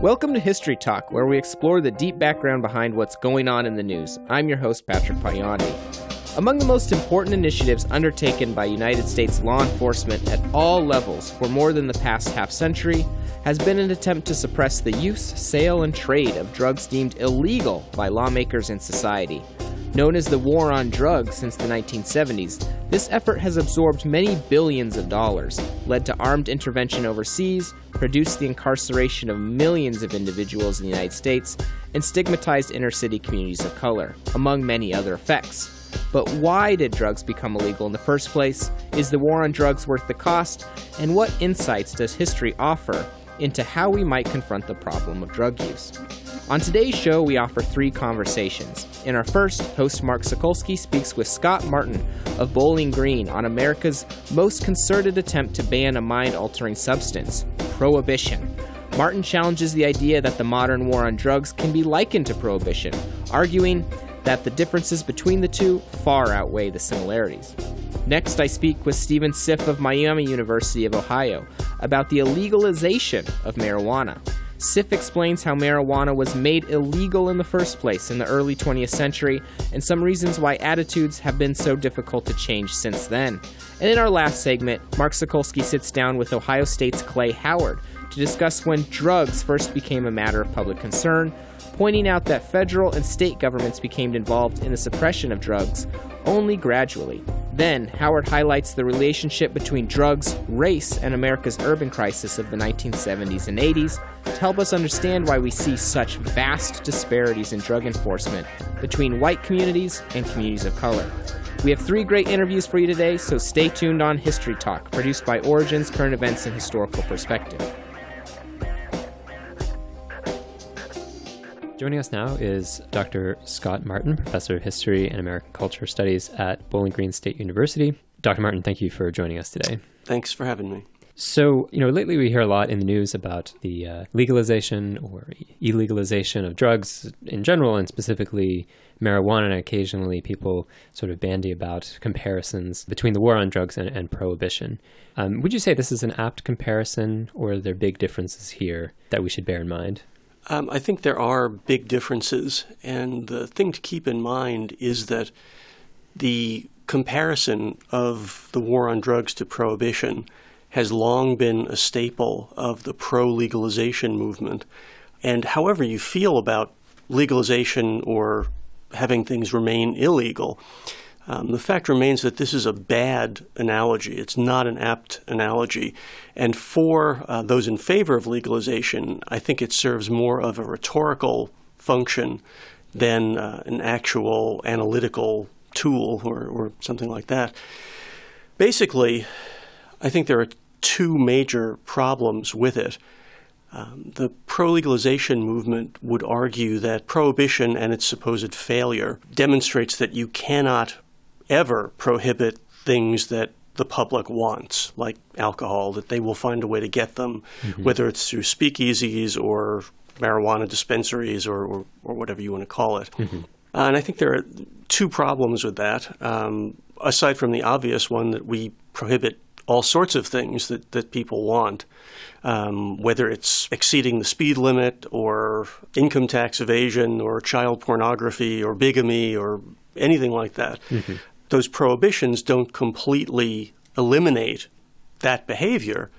Welcome to History Talk, where we explore the deep background behind what's going on in the news. I'm your host, Patrick Potyondy. Among the most important initiatives undertaken by United States law enforcement at all levels for more than the past half century has been an attempt to suppress the use, sale, and trade of drugs deemed illegal by lawmakers and society. Known as the War on Drugs since the 1970s, this effort has absorbed many billions of dollars, led to armed intervention overseas, produced the incarceration of millions of individuals in the United States, and stigmatized inner city communities of color, among many other effects. But why did drugs become illegal in the first place? Is the war on drugs worth the cost? And what insights does history offer into how we might confront the problem of drug use? On today's show, we offer three conversations. In our first, host Mark Sokolsky speaks with Scott Martin of Bowling Green on America's most concerted attempt to ban a mind altering substance, prohibition. Martin challenges the idea that the modern war on drugs can be likened to prohibition, arguing that the differences between the two far outweigh the similarities. Next, I speak with Steven Siff of Miami University of Ohio about the illegalization of marijuana. Siff explains how marijuana was made illegal in the first place in the early 20th century and some reasons why attitudes have been so difficult to change since then. And in our last segment, Mark Sokolsky sits down with Ohio State's Clay Howard to discuss when drugs first became a matter of public concern, pointing out that federal and state governments became involved in the suppression of drugs only gradually. Then, Howard highlights the relationship between drugs, race, and America's urban crisis of the 1970s and 80s to help us understand why we see such vast disparities in drug enforcement between white communities and communities of color. We have three great interviews for you today, so stay tuned on History Talk, produced by Origins Current Events and Historical Perspective. Joining us now is Dr. Scott Martin, Professor of History and American Culture Studies at Bowling Green State University. Dr. Martin, thank you for joining us today. Thanks for having me. So, you know, lately we hear a lot in the news about the uh, legalization or illegalization of drugs in general, and specifically marijuana. And occasionally people sort of bandy about comparisons between the war on drugs and, and prohibition. Um, would you say this is an apt comparison, or are there big differences here that we should bear in mind? Um, I think there are big differences, and the thing to keep in mind is that the comparison of the war on drugs to prohibition has long been a staple of the pro legalization movement. And however you feel about legalization or having things remain illegal, um, the fact remains that this is a bad analogy. It's not an apt analogy. And for uh, those in favor of legalization, I think it serves more of a rhetorical function than uh, an actual analytical tool or, or something like that. Basically, I think there are two major problems with it. Um, the pro legalization movement would argue that prohibition and its supposed failure demonstrates that you cannot ever prohibit things that the public wants, like alcohol, that they will find a way to get them, mm-hmm. whether it's through speakeasies or marijuana dispensaries or, or, or whatever you want to call it. Mm-hmm. Uh, and I think there are two problems with that, um, aside from the obvious one that we prohibit all sorts of things that, that people want, um, whether it's exceeding the speed limit or income tax evasion or child pornography or bigamy or anything like that. Mm-hmm those prohibitions don't completely eliminate that behavior,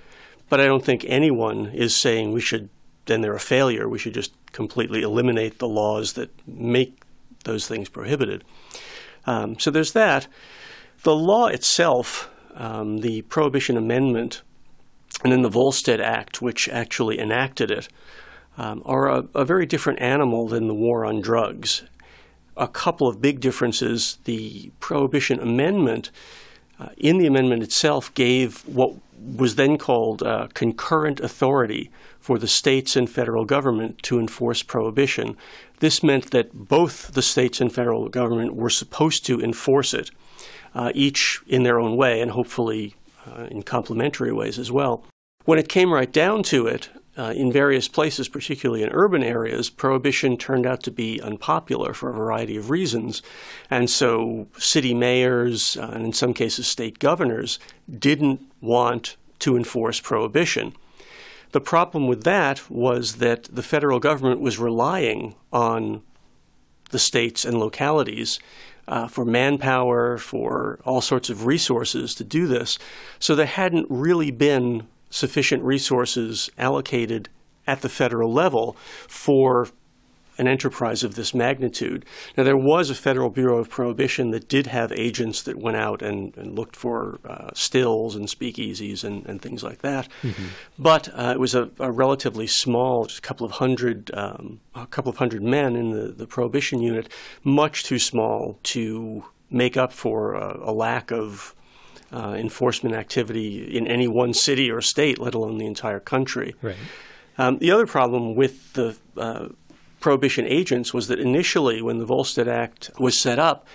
but I don't think anyone is saying we should, then they're a failure. We should just completely eliminate the laws that make those things prohibited. Um, so there's that. The law itself, um, the Prohibition Amendment, and then the Volstead Act, which actually enacted it, um, are a, a very different animal than the war on drugs a couple of big differences. The Prohibition Amendment, uh, in the amendment itself, gave what was then called uh, concurrent authority for the states and federal government to enforce prohibition. This meant that both the states and federal government were supposed to enforce it, uh, each in their own way and hopefully uh, in complementary ways as well. When it came right down to it, uh, in various places, particularly in urban areas, prohibition turned out to be unpopular for a variety of reasons. And so city mayors, uh, and in some cases state governors, didn't want to enforce prohibition. The problem with that was that the federal government was relying on the states and localities uh, for manpower, for all sorts of resources to do this. So there hadn't really been sufficient resources allocated at the federal level for an enterprise of this magnitude. Now, there was a Federal Bureau of Prohibition that did have agents that went out and, and looked for uh, stills and speakeasies and, and, things like that. Mm-hmm. But uh, it was a, a, relatively small, just a couple of hundred, um, a couple of hundred men in the, the Prohibition unit, much too small to make up for a, a lack of uh, enforcement activity in any one city or state, let alone the entire country. Right. Um, the other problem with the uh, prohibition agents was that initially, when the Volstead Act was set up,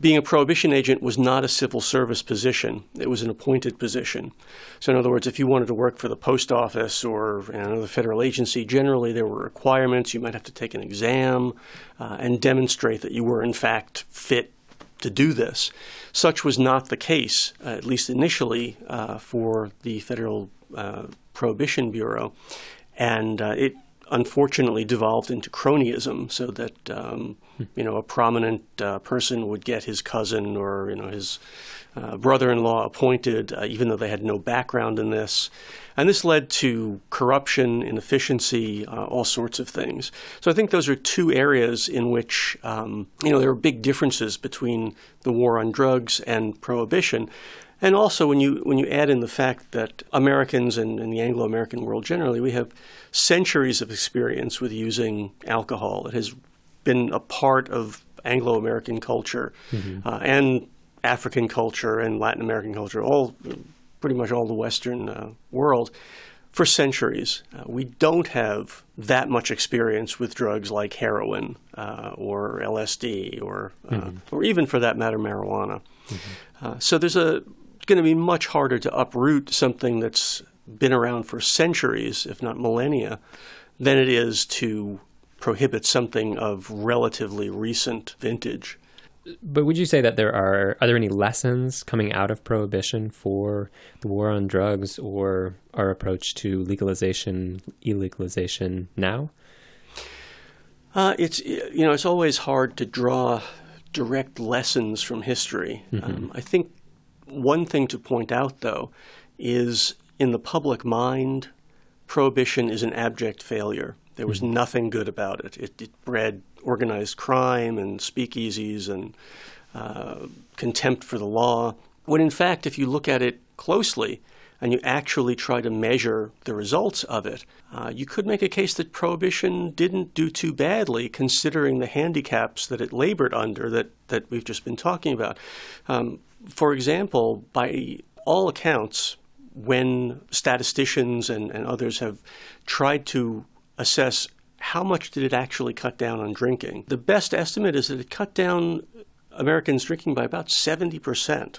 being a prohibition agent was not a civil service position. It was an appointed position. So, in other words, if you wanted to work for the post office or another federal agency, generally there were requirements. You might have to take an exam uh, and demonstrate that you were, in fact, fit to do this. Such was not the case, uh, at least initially, uh, for the Federal uh, Prohibition Bureau. And uh, it unfortunately devolved into cronyism, so that um, you know a prominent uh, person would get his cousin or you know his uh, brother-in-law appointed, even though they had no background in this, and this led to corruption, inefficiency, uh, all sorts of things. So I think those are two areas in which um, you know there are big differences between the war on drugs and prohibition. And also, when you when you add in the fact that Americans and, and the Anglo-American world generally, we have centuries of experience with using alcohol. It has been a part of Anglo-American culture mm-hmm. uh, and African culture and Latin American culture, all pretty much all the Western uh, world for centuries. Uh, we don't have that much experience with drugs like heroin uh, or LSD or, uh, mm-hmm. or even for that matter, marijuana. Mm-hmm. Uh, so there's a going to be much harder to uproot something that's been around for centuries, if not millennia, than it is to prohibit something of relatively recent vintage. But would you say that there are are there any lessons coming out of prohibition for the war on drugs or our approach to legalization, illegalization now? Uh, it's you know it's always hard to draw direct lessons from history. Mm-hmm. Um, I think one thing to point out, though, is in the public mind, prohibition is an abject failure. There was mm-hmm. nothing good about it. It, it, bred organized crime and speakeasies and uh, contempt for the law. When in fact, if you look at it closely and you actually try to measure the results of it, uh, you could make a case that prohibition didn't do too badly considering the handicaps that it labored under that, that we've just been talking about. Um, for example, by all accounts, when statisticians and, and others have tried to assess how much did it actually cut down on drinking, the best estimate is that it cut down Americans drinking by about 70%,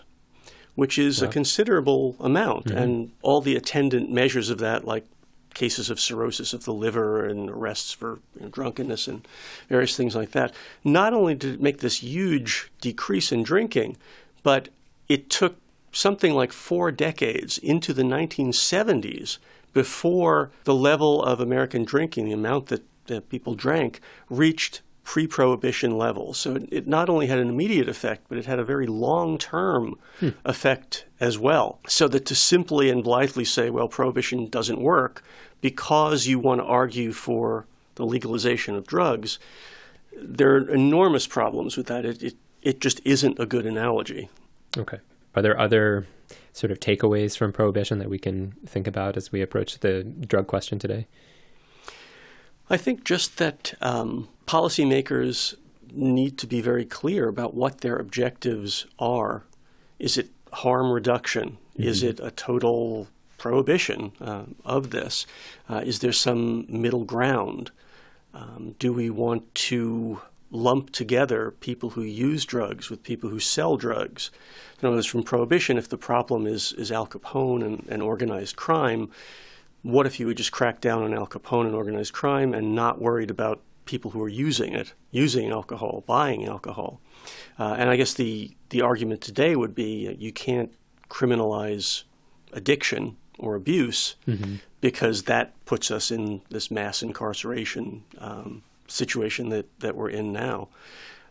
which is a considerable amount. Mm-hmm. And all the attendant measures of that, like cases of cirrhosis of the liver and arrests for you know, drunkenness and various things like that, not only did it make this huge decrease in drinking, but it took something like four decades into the 1970s before the level of American drinking, the amount that, that people drank, reached pre prohibition levels. So it, it, not only had an immediate effect, but it had a very long term hmm. effect as well. So that to simply and blithely say, well, prohibition doesn't work because you want to argue for the legalization of drugs, there are enormous problems with that. It, it, it just isn't a good analogy. Okay. Are there other sort of takeaways from prohibition that we can think about as we approach the drug question today? I think just that um, policymakers need to be very clear about what their objectives are. Is it harm reduction? Mm-hmm. Is it a total prohibition uh, of this? Uh, is there some middle ground? Um, do we want to lump together people who use drugs with people who sell drugs. In other words, from prohibition, if the problem is, is Al Capone and, and organized crime, what if you would just crack down on Al Capone and organized crime and not worried about people who are using it, using alcohol, buying alcohol? Uh, and I guess the, the argument today would be you can't criminalize addiction or abuse mm-hmm. because that puts us in this mass incarceration um, situation that, that we're in now.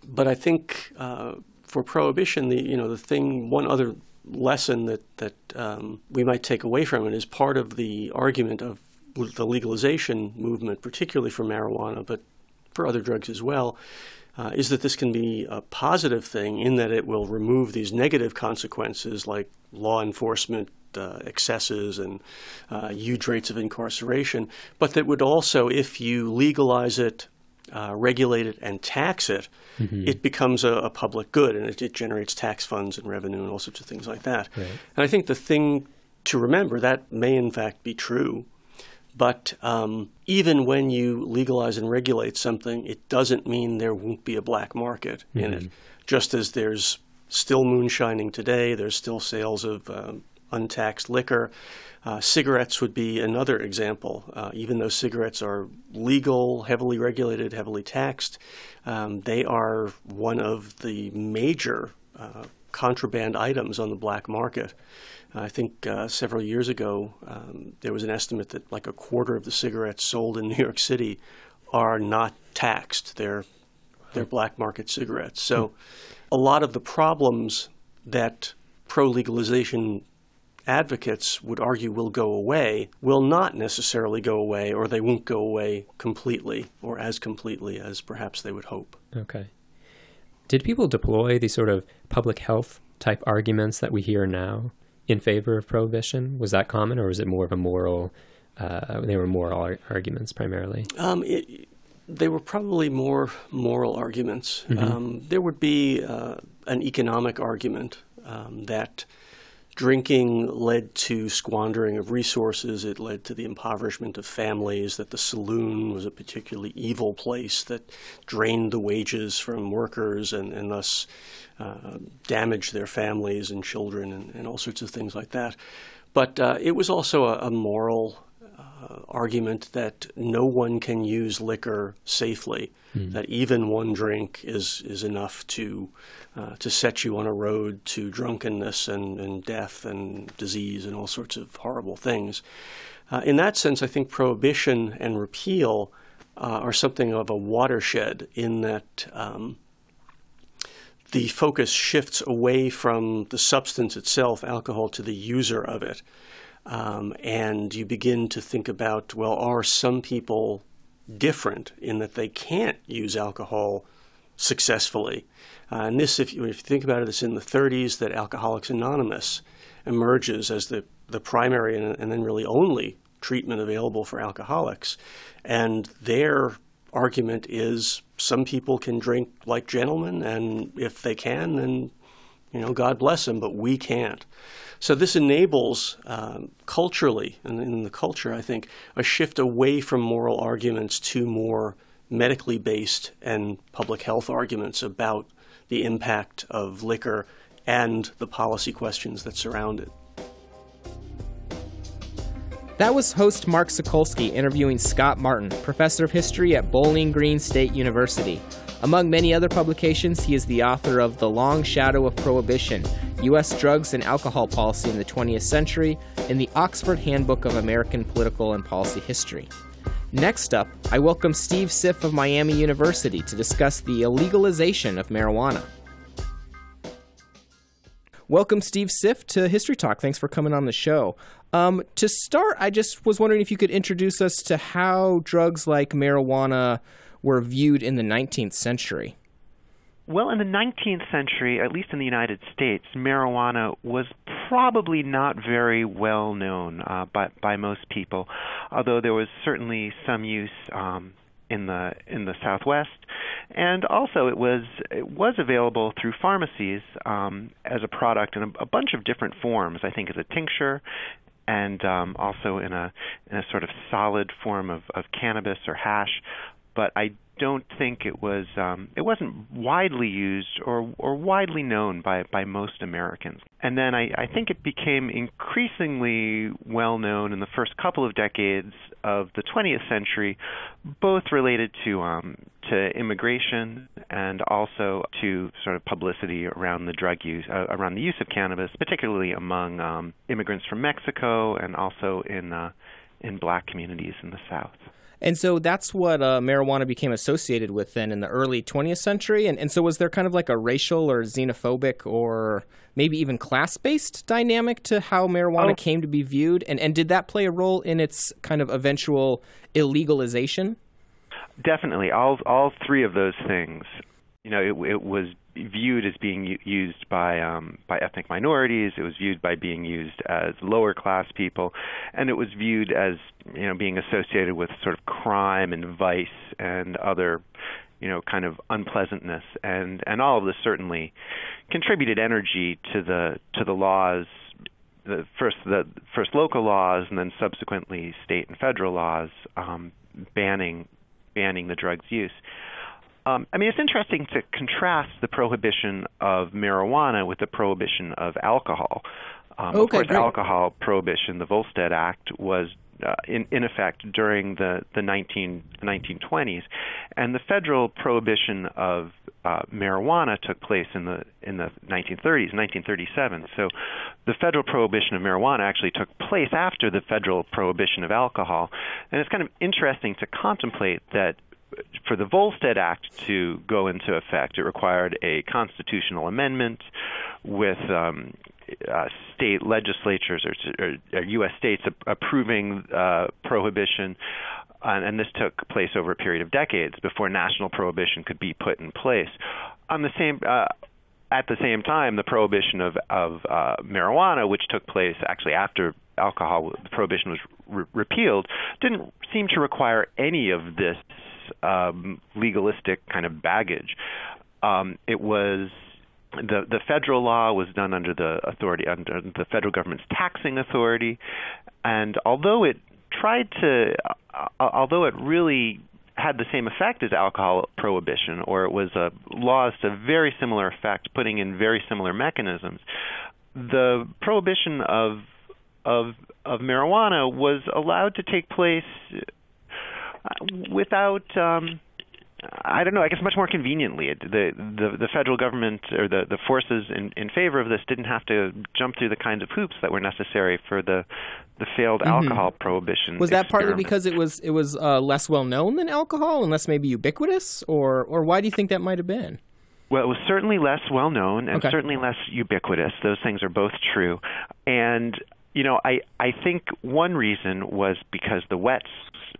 But I think uh, for prohibition, the you know the thing, one other lesson that that um, we might take away from it is part of the argument of the legalization movement, particularly for marijuana, but for other drugs as well, uh, is that this can be a positive thing in that it will remove these negative consequences like law enforcement uh, excesses and uh, huge rates of incarceration, but that would also, if you legalize it, uh, regulate it, and tax it, mm-hmm. it becomes a, a, public good and it, it, generates tax funds and revenue and all sorts of things like that. Right. And I think the thing to remember that may in fact be true. But um, even when you legalize and regulate something, it doesn't mean there won't be a black market mm-hmm. in it. Mm-hmm. Just as there's still moonshining today, there's still sales of um, untaxed liquor. Uh, cigarettes would be another example. Uh, even though cigarettes are legal, heavily regulated, heavily taxed, um, they are one of the major uh, contraband items on the black market. I think uh, several years ago, um, there was an estimate that like a quarter of the cigarettes sold in New York City are not taxed. They're they're black market cigarettes. So, a lot of the problems that pro legalization advocates would argue will go away will not necessarily go away, or they won't go away completely or as completely as perhaps they would hope. Okay. Did people deploy these sort of public health type arguments that we hear now in favor of prohibition? Was that common, or was it more of a moral? Uh, they were moral ar- arguments primarily. Um, it, they were probably more moral arguments. Mm-hmm. Um, there would be uh, an economic argument um, that drinking led to squandering of resources. It led to the impoverishment of families, that the saloon was a particularly evil place that drained the wages from workers and, and thus uh, damaged their families and children and, and, all sorts of things like that. But uh, it was also a, a moral uh, argument that no one can use liquor safely, mm. that even one drink is, is enough to, uh, to set you on a road to drunkenness and, and death and disease and all sorts of horrible things. Uh, in that sense, I think prohibition and repeal uh, are something of a watershed in that um, the focus shifts away from the substance itself, alcohol, to the user of it. Um, and you begin to think about well, are some people different in that they can't use alcohol successfully? Uh, and this, if you, if you think about it, it's in the 30s that Alcoholics Anonymous emerges as the, the primary and, and then really only treatment available for alcoholics. And their argument is some people can drink like gentlemen, and if they can, then you know, God bless them, but we can't. So this enables um, culturally, and in the culture, I think, a shift away from moral arguments to more medically based and public health arguments about the impact of liquor and the policy questions that surround it. That was host Mark Sokolsky interviewing Scott Martin, professor of history at Bowling Green State University. Among many other publications, he is the author of The Long Shadow of Prohibition U.S. Drugs and Alcohol Policy in the 20th Century and the Oxford Handbook of American Political and Policy History. Next up, I welcome Steve Siff of Miami University to discuss the illegalization of marijuana. Welcome, Steve Siff, to History Talk. Thanks for coming on the show. Um, to start, I just was wondering if you could introduce us to how drugs like marijuana were viewed in the 19th century. Well, in the 19th century, at least in the United States, marijuana was probably not very well known uh, by, by most people, although there was certainly some use um, in the in the Southwest, and also it was it was available through pharmacies um, as a product in a, a bunch of different forms. I think as a tincture, and um, also in a in a sort of solid form of, of cannabis or hash. But I don't think it was um, it wasn't widely used or or widely known by by most Americans. And then I, I think it became increasingly well known in the first couple of decades of the 20th century, both related to um, to immigration and also to sort of publicity around the drug use, uh, around the use of cannabis, particularly among um, immigrants from Mexico and also in uh, in black communities in the South. And so that's what uh, marijuana became associated with then in the early 20th century. And, and so was there kind of like a racial or xenophobic or maybe even class based dynamic to how marijuana oh. came to be viewed? And, and did that play a role in its kind of eventual illegalization? Definitely. All, all three of those things. You know, it, it was viewed as being used by um, by ethnic minorities. It was viewed by being used as lower class people, and it was viewed as you know being associated with sort of crime and vice and other you know kind of unpleasantness. And and all of this certainly contributed energy to the to the laws. The first the first local laws and then subsequently state and federal laws um, banning banning the drug's use. Um, I mean, it's interesting to contrast the prohibition of marijuana with the prohibition of alcohol. Um, okay, of course, great. alcohol prohibition, the Volstead Act, was uh, in, in effect during the, the 19, 1920s, and the federal prohibition of uh, marijuana took place in the in the 1930s, 1937. So, the federal prohibition of marijuana actually took place after the federal prohibition of alcohol, and it's kind of interesting to contemplate that for the Volstead Act to go into effect, it required a constitutional amendment with um, uh, state legislatures or, or, U.S. states approving uh, prohibition. And, and this took place over a period of decades before national prohibition could be put in place. On the same, uh, at the same time, the prohibition of, of uh, marijuana, which took place actually after alcohol prohibition was re- repealed, didn't seem to require any of this um, legalistic kind of baggage. Um, it was the the federal law was done under the authority under the federal government's taxing authority, and although it tried to, uh, although it really had the same effect as alcohol prohibition, or it was a laws to very similar effect, putting in very similar mechanisms. The prohibition of of of marijuana was allowed to take place without um, I don't know. I guess much more conveniently, the the, the federal government or the, the forces in, in favor of this didn't have to jump through the kinds of hoops that were necessary for the the failed mm-hmm. alcohol prohibition. Was that experiment. partly because it was it was uh, less well known than alcohol, and less maybe ubiquitous, or or why do you think that might have been? Well, it was certainly less well known and okay. certainly less ubiquitous. Those things are both true, and you know, I I think one reason was because the wets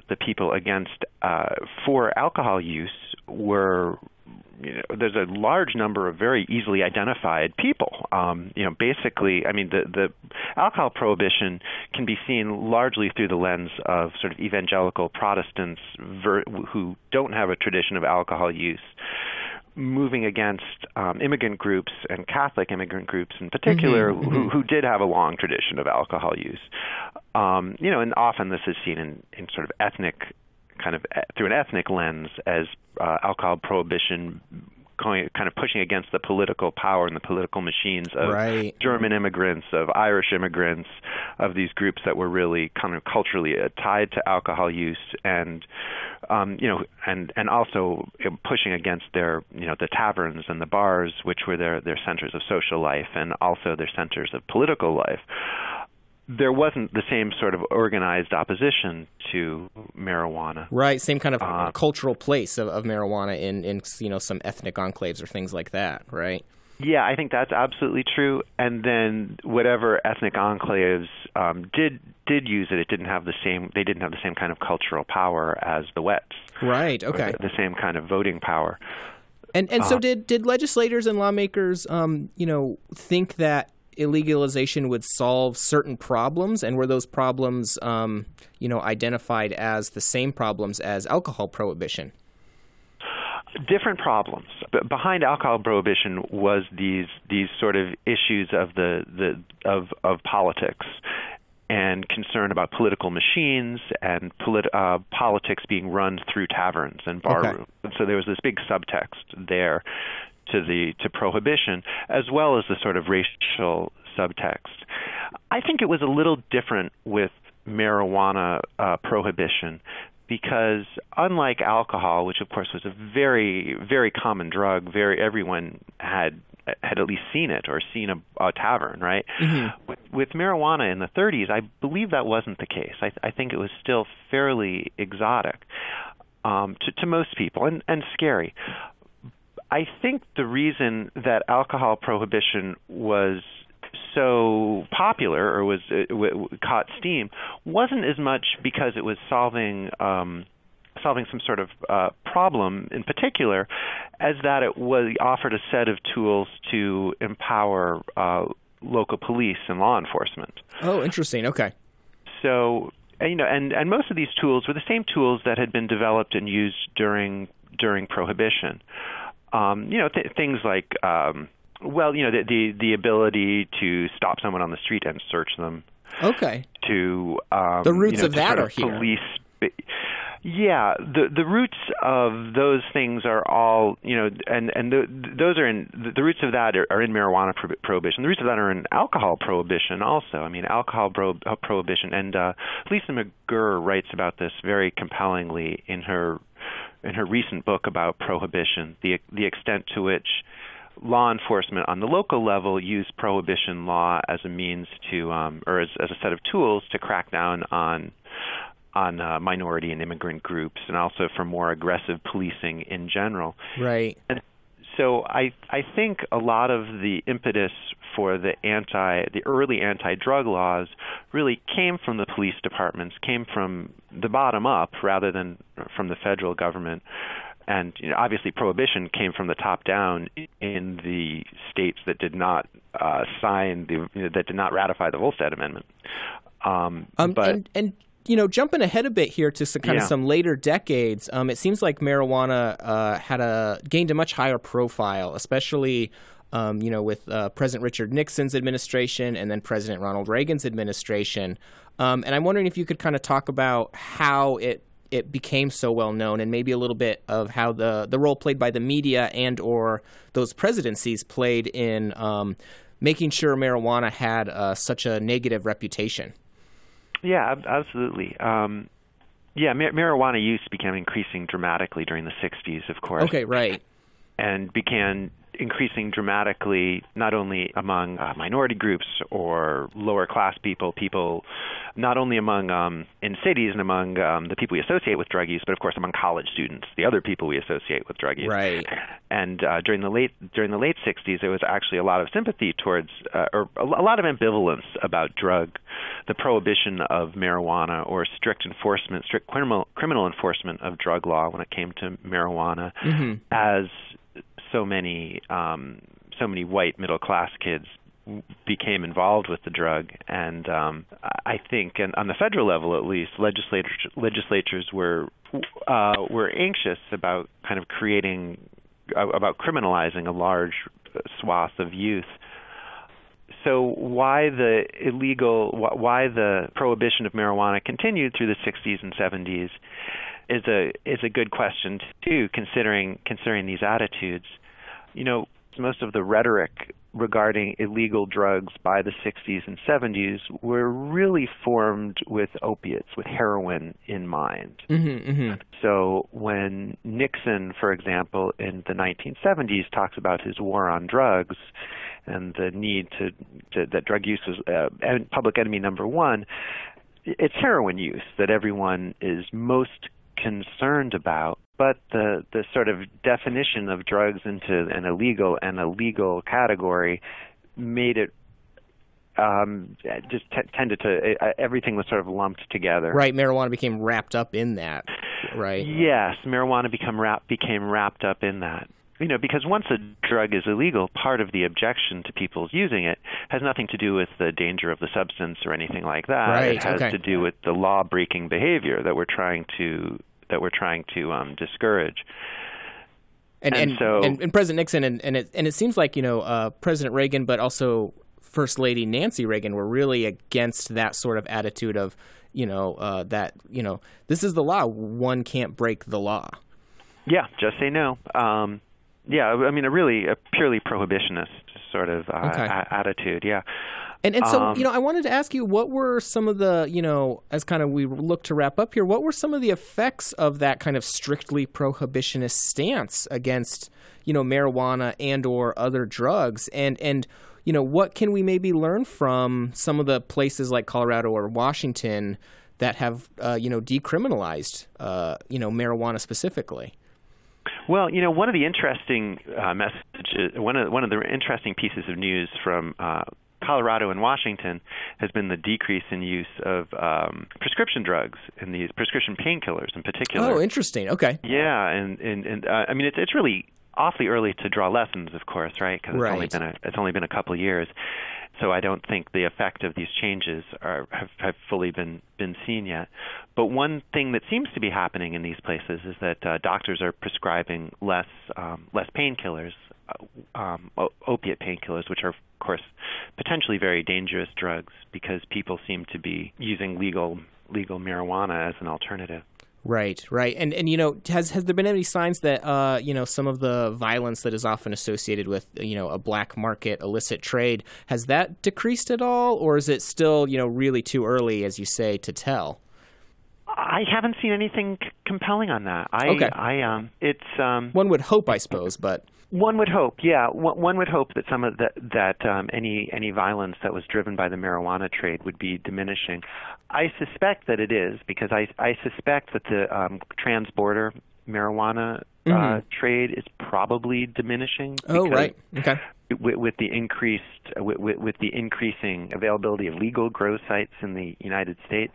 the people against uh, for alcohol use were you know, there's a large number of very easily identified people. Um, you know, basically, I mean, the the alcohol prohibition can be seen largely through the lens of sort of evangelical Protestants ver- who don't have a tradition of alcohol use moving against um, immigrant groups and Catholic immigrant groups in particular, mm-hmm, who, mm-hmm. who did have a long tradition of alcohol use. Um, you know, and often this is seen in, in sort of ethnic, kind of through an ethnic lens as uh, alcohol prohibition kind of pushing against the political power and the political machines of right. German immigrants, of Irish immigrants, of these groups that were really kind of culturally uh, tied to alcohol use, and um, you know, and and also pushing against their you know the taverns and the bars, which were their their centers of social life and also their centers of political life there wasn't the same sort of organized opposition to marijuana. Right, same kind of uh, cultural place of, of marijuana in, in you know some ethnic enclaves or things like that, right? Yeah, I think that's absolutely true. And then whatever ethnic enclaves um, did did use it, it didn't have the same. They didn't have the same kind of cultural power as the Wets. Right. Okay. The, the same kind of voting power. And and so Uh, did did legislators and lawmakers, um, you know, think that illegalization would solve certain problems, and were those problems, um, you know, identified as the same problems as alcohol prohibition? different problems. But behind alcohol prohibition was these these sort of issues of the, the of of politics and concern about political machines and polit- uh, politics being run through taverns and bar Okay. rooms. And so there was this big subtext there to the to prohibition as well as the sort of racial subtext. I think it was a little different with marijuana uh, prohibition because unlike alcohol, which of course was a very very common drug, very everyone had had at least seen it or seen a, a tavern, right? Mm-hmm. With, with, marijuana in the 30s, I believe that wasn't the case. I, I think it was still fairly exotic um, to, to most people and, and scary. I think the reason that alcohol prohibition was so popular or was uh, w- caught steam wasn't as much because it was solving um, solving some sort of uh, problem in particular, as that it was offered a set of tools to empower uh, local police and law enforcement. Oh, interesting. Okay. So and, you know, and and most of these tools were the same tools that had been developed and used during during Prohibition. Um, you know, th- things like um, well, you know, the, the the ability to stop someone on the street and search them. Okay. To um, the roots you know, of that are here. Police. Yeah, the the roots of those things are all you know, and and the, those are in the roots of that are, are in marijuana pro- prohibition. The roots of that are in alcohol prohibition also. I mean, alcohol pro- prohibition, and uh, Lisa McGirr writes about this very compellingly in her in her recent book about prohibition, the the extent to which law enforcement on the local level use prohibition law as a means to, um, or as, as a set of tools to crack down on on uh, minority and immigrant groups, and also for more aggressive policing in general. Right. And so I I think a lot of the impetus for the anti the early anti-drug laws really came from the police departments, came from the bottom up rather than from the federal government and you know, obviously prohibition came from the top down in the states that did not uh, sign the you know, that did not ratify the Volstead Amendment. Um, um, but and, and, you know, jumping ahead a bit here to some kind yeah. of some later decades, um, it seems like marijuana uh, had a gained a much higher profile, especially. Um, you know, with uh, President Richard Nixon's administration and then President Ronald Reagan's administration. Um, and I'm wondering if you could kind of talk about how it it became so well known, and maybe a little bit of how the the role played by the media and or those presidencies played in um, making sure marijuana had uh, such a negative reputation. Yeah, absolutely. Um, yeah, mar- marijuana use began increasing dramatically during the '60s, of course. Okay, right. And began increasing dramatically, not only among uh, minority groups or lower class people, people not only among um, in cities and among um, the people we associate with drug use, but of course among college students, the other people we associate with drug use. Right. And uh, during the late during the late 60s, there was actually a lot of sympathy towards, uh, or a lot of ambivalence about drug, the prohibition of marijuana or strict enforcement, strict criminal criminal enforcement of drug law when it came to marijuana, mm-hmm. as so many um, so many white middle class kids became involved with the drug, and um, I think, and on the federal level at least, legislators legislatures were uh, were anxious about kind of creating about criminalizing a large swath of youth. So why the illegal, why the prohibition of marijuana continued through the 60s and 70s is a is a good question too, considering considering these attitudes. You know, most of the rhetoric regarding illegal drugs by the 60s and 70s were really formed with opiates, with heroin in mind. Mm-hmm, mm-hmm. So when Nixon, for example, in the 1970s talks about his war on drugs and the need to, to that drug use was uh, public enemy number one, it's heroin use that everyone is most concerned about but the the sort of definition of drugs into an illegal and a legal category made it um, just t- tended to uh, everything was sort of lumped together. Right, marijuana became wrapped up in that. Right. Yes, marijuana become wrap, became wrapped up in that. You know, because once a drug is illegal, part of the objection to people using it has nothing to do with the danger of the substance or anything like that. Right, it has okay. to do with the law-breaking behavior that we're trying to that we're trying to um, discourage. And, and, and so and, and, President Nixon and and it, and it seems like you know uh, President Reagan, but also First Lady Nancy Reagan were really against that sort of attitude of you know uh, that you know this is the law, one can't break the law. Yeah, just say no. Um, yeah, I mean a really a purely prohibitionist sort of uh, okay. a- attitude. Yeah. And and so Um, you know, I wanted to ask you, what were some of the you know, as kind of we look to wrap up here, what were some of the effects of that kind of strictly prohibitionist stance against you know marijuana and or other drugs, and and you know what can we maybe learn from some of the places like Colorado or Washington that have uh, you know decriminalized uh, you know marijuana specifically? Well, you know, one of the interesting uh, messages, one of one of the interesting pieces of news from uh, Colorado and Washington has been the decrease in use of um, prescription drugs and these prescription painkillers in particular. Oh, interesting. Okay. Yeah, and and, and uh, I mean it's it's really awfully early to draw lessons, of course, right? Because it's only been a it's only been a couple of years, so I don't think the effect of these changes are have, have fully been been seen yet. But one thing that seems to be happening in these places is that uh, doctors are prescribing less um, less painkillers, um, opiate painkillers, which are of course potentially very dangerous drugs because people seem to be using legal legal marijuana as an alternative. Right, right, and and you know, has has there been any signs that uh, you know some of the violence that is often associated with you know a black market illicit trade has that decreased at all, or is it still you know really too early, as you say, to tell? I haven't seen anything c- compelling on that. I, Okay. I, um, it's um, One would hope, I suppose, but one would hope, yeah, one, would hope that some of that that um, any any violence that was driven by the marijuana trade would be diminishing. I suspect that it is because I I suspect that the um, transborder marijuana uh, Mhm. trade is probably diminishing. oh right, okay, with, with the increased with, with, with the increasing availability of legal grow sites in the United States,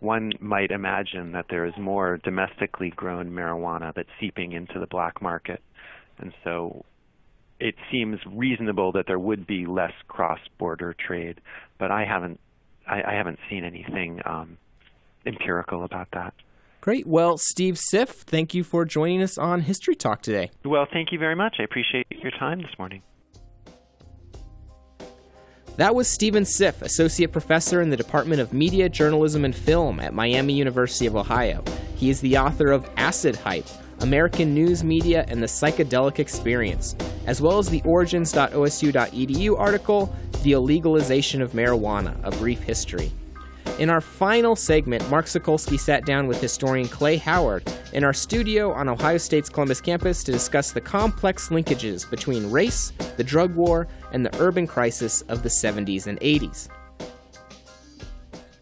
one might imagine that there is more domestically grown marijuana that's seeping into the black market, and so it seems reasonable that there would be less cross-border trade. But I haven't I, I haven't seen anything um, empirical about that. great. Well, Steve Siff, thank you for joining us on History Talk today. Well, thank you very much. I appreciate your time this morning. That was Steven Siff, Associate Professor in the Department of Media, Journalism, and Film at Miami University of Ohio. He is the author of Acid Hype American News Media and the Psychedelic Experience, as well as the origins.osu.edu article, The Illegalization of Marijuana A Brief History. In our final segment, Mark Sokolsky sat down with historian Clay Howard in our studio on Ohio State's Columbus campus to discuss the complex linkages between race, the drug war, and the urban crisis of the 70s and 80s.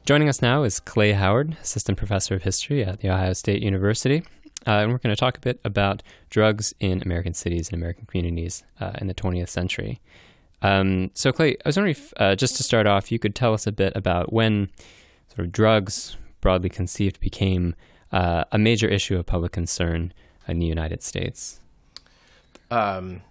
Joining us now is Clay Howard, Assistant Professor of History at The Ohio State University. Uh, and we're going to talk a bit about drugs in American cities and American communities uh, in the 20th century. Um, so, Clay, I was wondering if, uh, just to start off, you could tell us a bit about when sort of drugs, broadly conceived, became uh, a major issue of public concern in the United States. Um,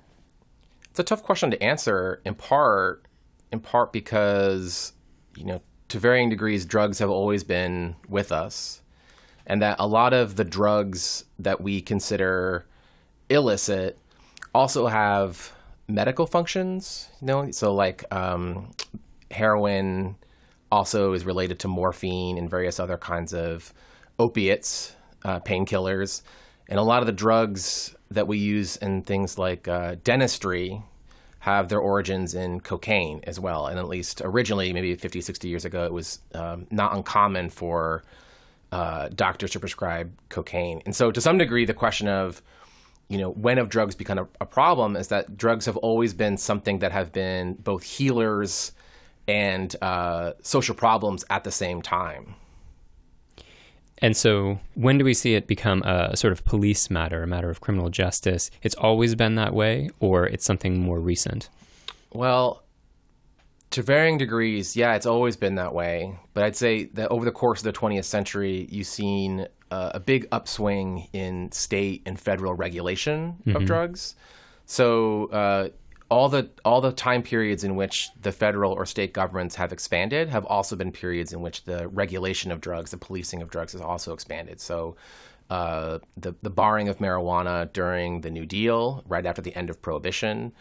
it's a tough question to answer. In part, in part because you know, to varying degrees, drugs have always been with us, and that a lot of the drugs that we consider illicit also have medical functions. You know, so like um, heroin also is related to morphine and various other kinds of opiates, uh, painkillers, and a lot of the drugs that we use in things like uh, dentistry have their origins in cocaine as well. And at least originally, maybe 50, 60 years ago, it was um, not uncommon for uh, doctors to prescribe cocaine. And so, to some degree, the question of you know when have drugs become a, a problem is that drugs have always been something that have been both healers and uh, social problems at the same time. And so, when do we see it become a sort of police matter, a matter of criminal justice? It's always been that way, or it's something more recent? Well, to varying degrees, yeah, it's always been that way. But I'd say that over the course of the 20th century, you've seen uh, a big upswing in state and federal regulation of drugs. So uh, all the all the time periods in which the federal or state governments have expanded have also been periods in which the regulation of drugs, the policing of drugs, has also expanded. So. Uh, the the barring of marijuana during the New Deal, right after the end of Prohibition,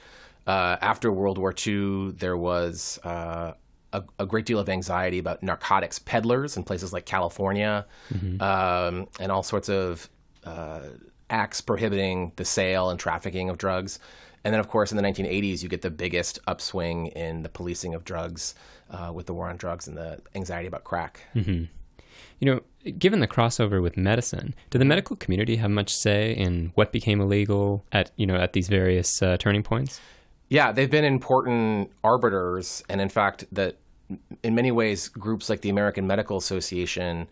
uh, after World War II, there was uh, a, a great deal of anxiety about narcotics peddlers in places like California, um, and all sorts of uh, acts prohibiting the sale and trafficking of drugs. And then, of course, in the 1980s, you get the biggest upswing in the policing of drugs uh, with the war on drugs and the anxiety about crack. Mm-hmm. You know, given the crossover with medicine, did the medical community have much say in what became illegal at you know at these various uh, turning points? Yeah, they've been important arbiters, and in fact, that in many ways, groups like the American Medical Association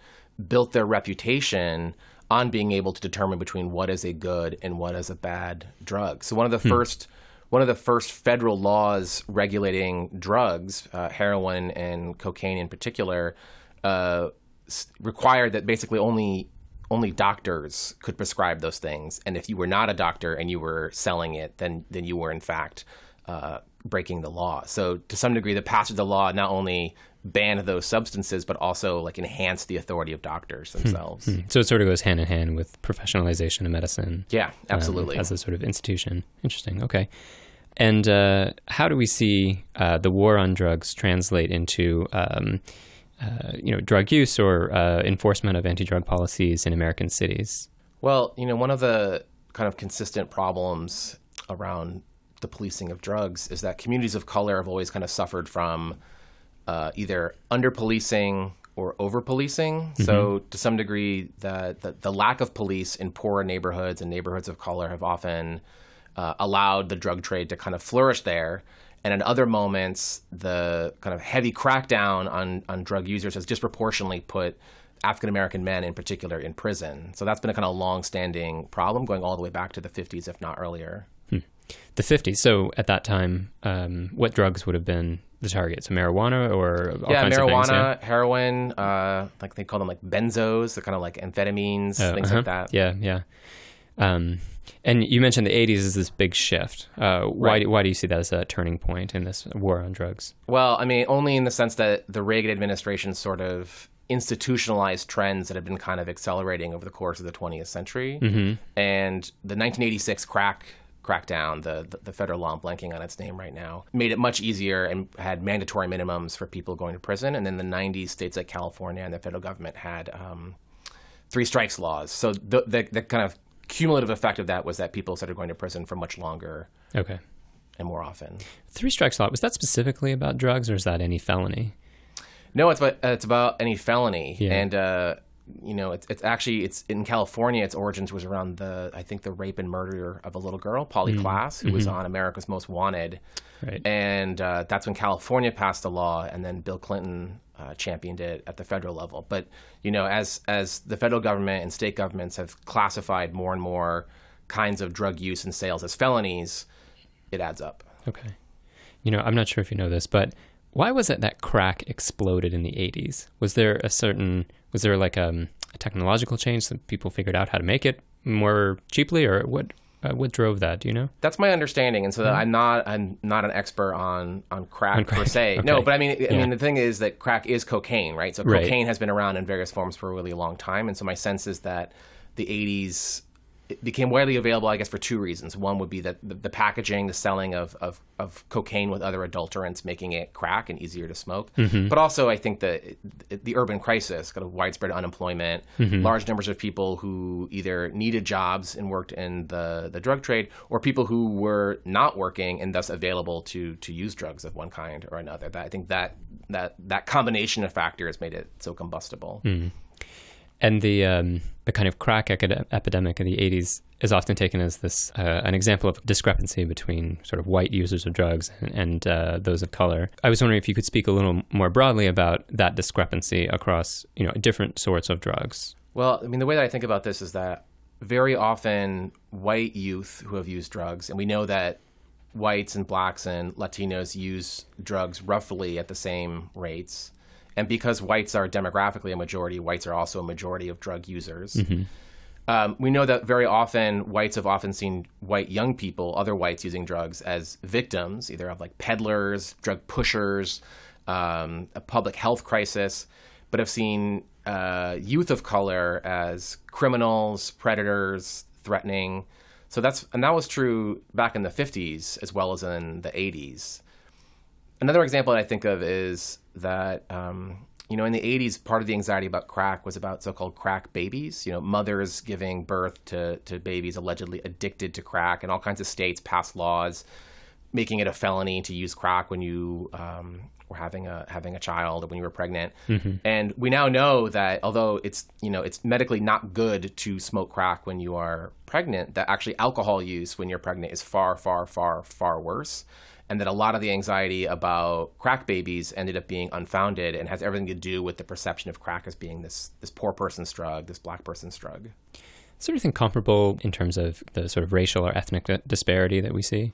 built their reputation on being able to determine between what is a good and what is a bad drug. So one of the hmm. first one of the first federal laws regulating drugs, uh, heroin and cocaine in particular, uh, required that basically only only doctors could prescribe those things, and if you were not a doctor and you were selling it, then then you were in fact uh, breaking the law. So to some degree, the passage of the law not only banned those substances, but also like enhanced the authority of doctors hmm. themselves. Hmm. So it sort of goes hand in hand with professionalization of medicine. Yeah, um, absolutely. Um, as a sort of institution. Interesting. Okay. And uh, how do we see uh, the war on drugs translate into, um, uh, you know, drug use or uh, enforcement of anti-drug policies in American cities? Well, you know, one of the kind of consistent problems around the policing of drugs is that communities of color have always kind of suffered from uh, either under policing or over policing. Mm-hmm. So, to some degree, the, the, the lack of police in poorer neighborhoods and neighborhoods of color have often uh, allowed the drug trade to kind of flourish there. And in other moments, the kind of heavy crackdown on, on drug users has disproportionately put African American men in particular in prison. So that's been a kind of long standing problem going all the way back to the 50s, if not earlier. The 50s. So at that time, um, what drugs would have been the target? So marijuana or yeah, marijuana, things, yeah? heroin, uh, like they call them like benzos, the kind of like amphetamines, uh, things uh-huh. like that. Yeah, yeah. Um, and you mentioned the 80s is this big shift. Uh, why, right. why do you see that as a turning point in this war on drugs? Well, I mean, only in the sense that the Reagan administration sort of institutionalized trends that have been kind of accelerating over the course of the 20th century. Mm-hmm. And the 1986 crack crackdown, the, the, the federal law, I'm blanking on its name right now, made it much easier and had mandatory minimums for people going to prison. And then the 90s, states like California and the federal government had um, three strikes laws. So the, the, the kind of cumulative effect of that was that people started going to prison for much longer. Okay. And more often. Three strikes law was that specifically about drugs, or is that any felony? No, it's about it's about any felony, yeah. and uh, you know, it's, it's actually it's in California. Its origins was around the I think the rape and murder of a little girl, Polly mm-hmm. Klaas, who mm-hmm. was on America's Most Wanted, right. and uh, that's when California passed the law, and then Bill Clinton uh, championed it at the federal level. But you know, as as the federal government and state governments have classified more and more kinds of drug use and sales as felonies, it adds up. Okay, you know, I'm not sure if you know this, but why was it that crack exploded in the 80s? Was there a certain was there like um, a technological change that people figured out how to make it more cheaply, or what? Uh, what drove that? Do you know? That's my understanding, and so mm-hmm. I'm not I'm not an expert on on crack, on crack. per se. okay. No, but I mean I yeah. mean the thing is that crack is cocaine, right? So cocaine right. has been around in various forms for a really long time, and so my sense is that the 80s it became widely available, I guess, for two reasons. One would be that the, the packaging, the selling of, of, of, cocaine with other adulterants, making it crack and easier to smoke. Mm-hmm. But also, I think that the urban crisis, kind of widespread unemployment, mm-hmm. large numbers of people who either needed jobs and worked in the, the drug trade, or people who were not working and thus available to to use drugs of one kind or another. That I think that that that combination of factors made it so combustible. Mm-hmm. And the um, the kind of crack epidemic of the 80s is often taken as this uh, an example of discrepancy between sort of white users of drugs and, and uh, those of color. I was wondering if you could speak a little more broadly about that discrepancy across you know different sorts of drugs. Well, I mean, the way that I think about this is that very often white youth who have used drugs, and we know that whites and blacks and Latinos use drugs roughly at the same rates and because whites are demographically a majority, whites are also a majority of drug users. Mm-hmm. Um, we know that very often whites have often seen white young people, other whites using drugs, as victims, either of like peddlers, drug pushers, um, a public health crisis, but have seen uh, youth of color as criminals, predators, threatening. So that's and that was true back in the 50s as well as in the 80s. Another example that I think of is that um, you know, in the 80s, part of the anxiety about crack was about so called crack babies, you know, mothers giving birth to, to babies allegedly addicted to crack, and all kinds of states passed laws making it a felony to use crack when you um, were having a having a child or when you were pregnant. Mm-hmm. And we now know that although it's you know it's medically not good to smoke crack when you are pregnant, that actually alcohol use when you're pregnant is far, far, far, far worse. And that a lot of the anxiety about crack babies ended up being unfounded and has everything to do with the perception of crack as being this this poor person's drug, this black person's drug. Is there anything comparable in terms of the sort of racial or ethnic disparity that we see?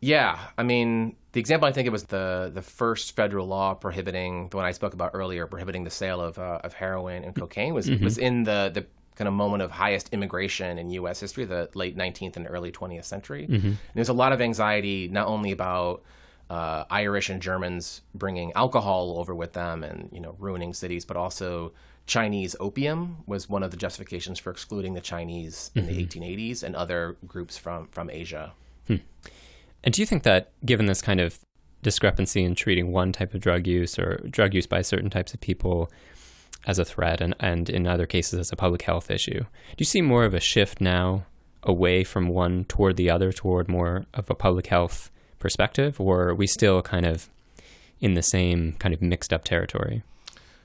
Yeah, I mean, the example I think it was the the first federal law prohibiting the one I spoke about earlier, prohibiting the sale of uh, of heroin and cocaine was mm-hmm. was in the the kind of moment of highest immigration in U.S. history, the late 19th and early 20th century. Mm-hmm. There's a lot of anxiety, not only about uh, Irish and Germans bringing alcohol over with them and you know ruining cities, but also Chinese opium was one of the justifications for excluding the Chinese in mm-hmm. the 1880s and other groups from from Asia. Hmm. And do you think that, given this kind of discrepancy in treating one type of drug use or drug use by certain types of people as a threat and, and in other cases as a public health issue, do you see more of a shift now away from one toward the other, toward more of a public health perspective, or are we still kind of in the same kind of mixed up territory?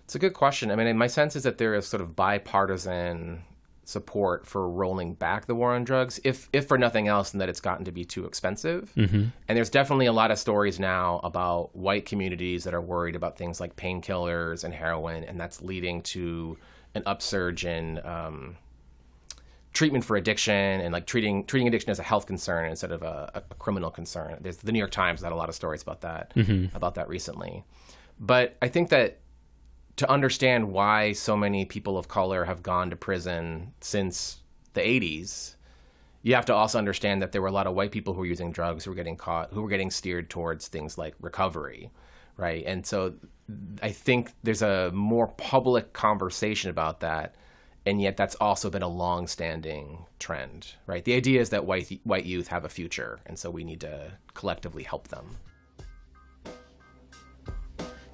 It's a good question. I mean, my sense is that there is sort of bipartisan support for rolling back the war on drugs, if if for nothing else than that it's gotten to be too expensive. Mm-hmm. And there's definitely a lot of stories now about white communities that are worried about things like painkillers and heroin, and that's leading to an upsurge in um, treatment for addiction and like treating treating addiction as a health concern instead of a, a criminal concern. There's the New York Times had a lot of stories about that mm-hmm. about that recently. But I think that to understand why so many people of color have gone to prison since the 80s, you have to also understand that there were a lot of white people who were using drugs who were getting caught, who were getting steered towards things like recovery, right? And so I think there's a more public conversation about that. And yet, that's also been a long-standing trend, right? The idea is that white white youth have a future, and so we need to collectively help them.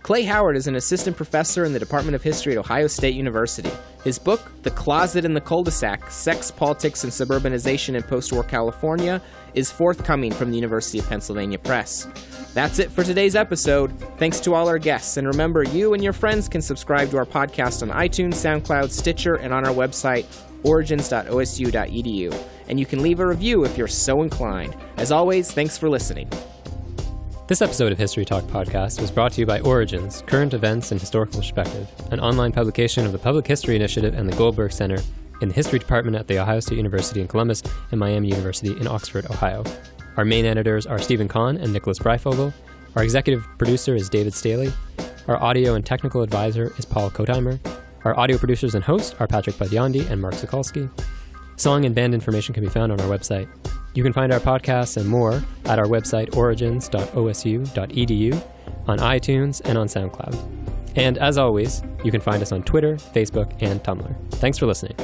Clay Howard is an assistant professor in the Department of History at Ohio State University. His book, The Closet in the Cul-de-sac Sex, Politics, and Suburbanization in Post-War California, is forthcoming from the University of Pennsylvania Press. That's it for today's episode. Thanks to all our guests, and remember, you and your friends can subscribe to our podcast on iTunes, SoundCloud, Stitcher, and on our website, origins.osu.edu. And you can leave a review if you're so inclined. As always, thanks for listening. This episode of History Talk Podcast was brought to you by Origins, Current Events and Historical Perspective, an online publication of the Public History Initiative and the Goldberg Center in the History Department at The Ohio State University in Columbus and Miami University in Oxford, Ohio. Our main editors are Steven Conn and Nicholas Breyfogle. Our executive producer is David Staley. Our audio and technical advisor is Paul Kotheimer. Our audio producers and hosts are Patrick Potyondy and Mark Sokolsky. Song and band information can be found on our website. You can find our podcasts and more at our website, origins.osu.edu, on iTunes, and on SoundCloud. And as always, you can find us on Twitter, Facebook, and Tumblr. Thanks for listening.